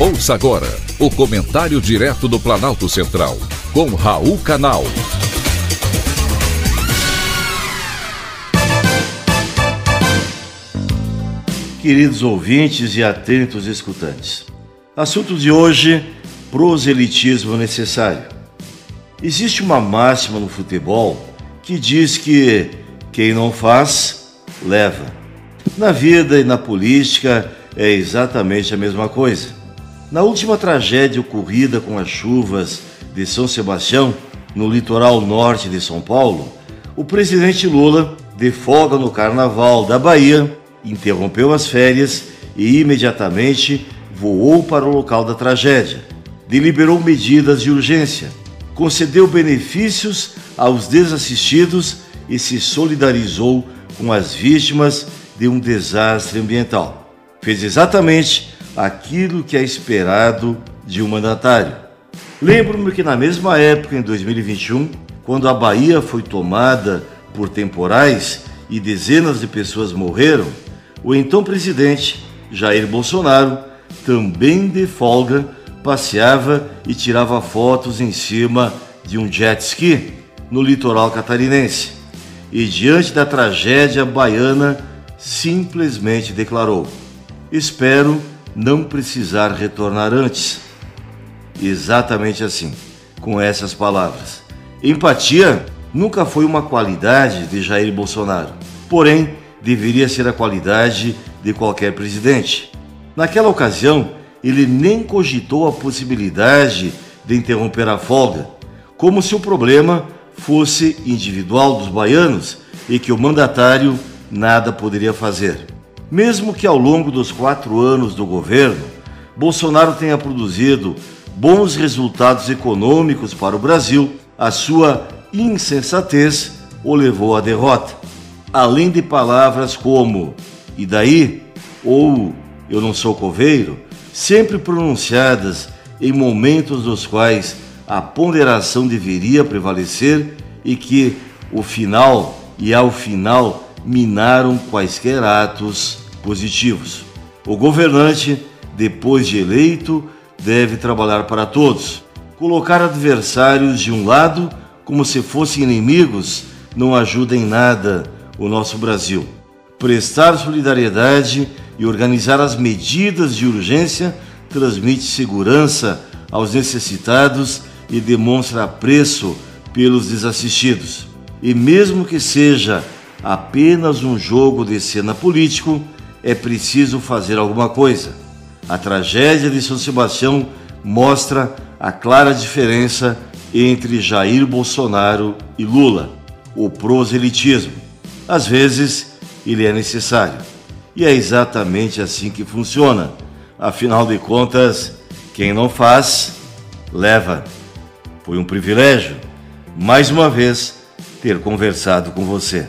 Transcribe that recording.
Ouça agora o comentário direto do Planalto Central, com Raul Canal. Queridos ouvintes e atentos escutantes, assunto de hoje: proselitismo necessário. Existe uma máxima no futebol que diz que quem não faz, leva. Na vida e na política é exatamente a mesma coisa. Na última tragédia ocorrida com as chuvas de São Sebastião, no litoral norte de São Paulo, o presidente Lula, de folga no carnaval da Bahia, interrompeu as férias e imediatamente voou para o local da tragédia. Deliberou medidas de urgência, concedeu benefícios aos desassistidos e se solidarizou com as vítimas de um desastre ambiental. Fez exatamente aquilo que é esperado de um mandatário. Lembro-me que na mesma época, em 2021, quando a Bahia foi tomada por temporais e dezenas de pessoas morreram, o então presidente Jair Bolsonaro, também de folga, passeava e tirava fotos em cima de um jet ski no litoral catarinense. E diante da tragédia baiana, simplesmente declarou: Espero não precisar retornar antes. Exatamente assim, com essas palavras. Empatia nunca foi uma qualidade de Jair Bolsonaro, porém deveria ser a qualidade de qualquer presidente. Naquela ocasião, ele nem cogitou a possibilidade de interromper a folga, como se o problema fosse individual dos baianos e que o mandatário nada poderia fazer. Mesmo que ao longo dos quatro anos do governo, Bolsonaro tenha produzido bons resultados econômicos para o Brasil, a sua insensatez o levou à derrota. Além de palavras como e daí ou eu não sou coveiro, sempre pronunciadas em momentos nos quais a ponderação deveria prevalecer e que o final e ao final minaram quaisquer atos positivos. O governante, depois de eleito, deve trabalhar para todos. Colocar adversários de um lado como se fossem inimigos não ajuda em nada o nosso Brasil. Prestar solidariedade e organizar as medidas de urgência transmite segurança aos necessitados e demonstra apreço pelos desassistidos. E mesmo que seja apenas um jogo de cena político, é preciso fazer alguma coisa. A tragédia de São Sebastião mostra a clara diferença entre Jair Bolsonaro e Lula, o proselitismo. Às vezes, ele é necessário. E é exatamente assim que funciona. Afinal de contas, quem não faz, leva. Foi um privilégio, mais uma vez, ter conversado com você.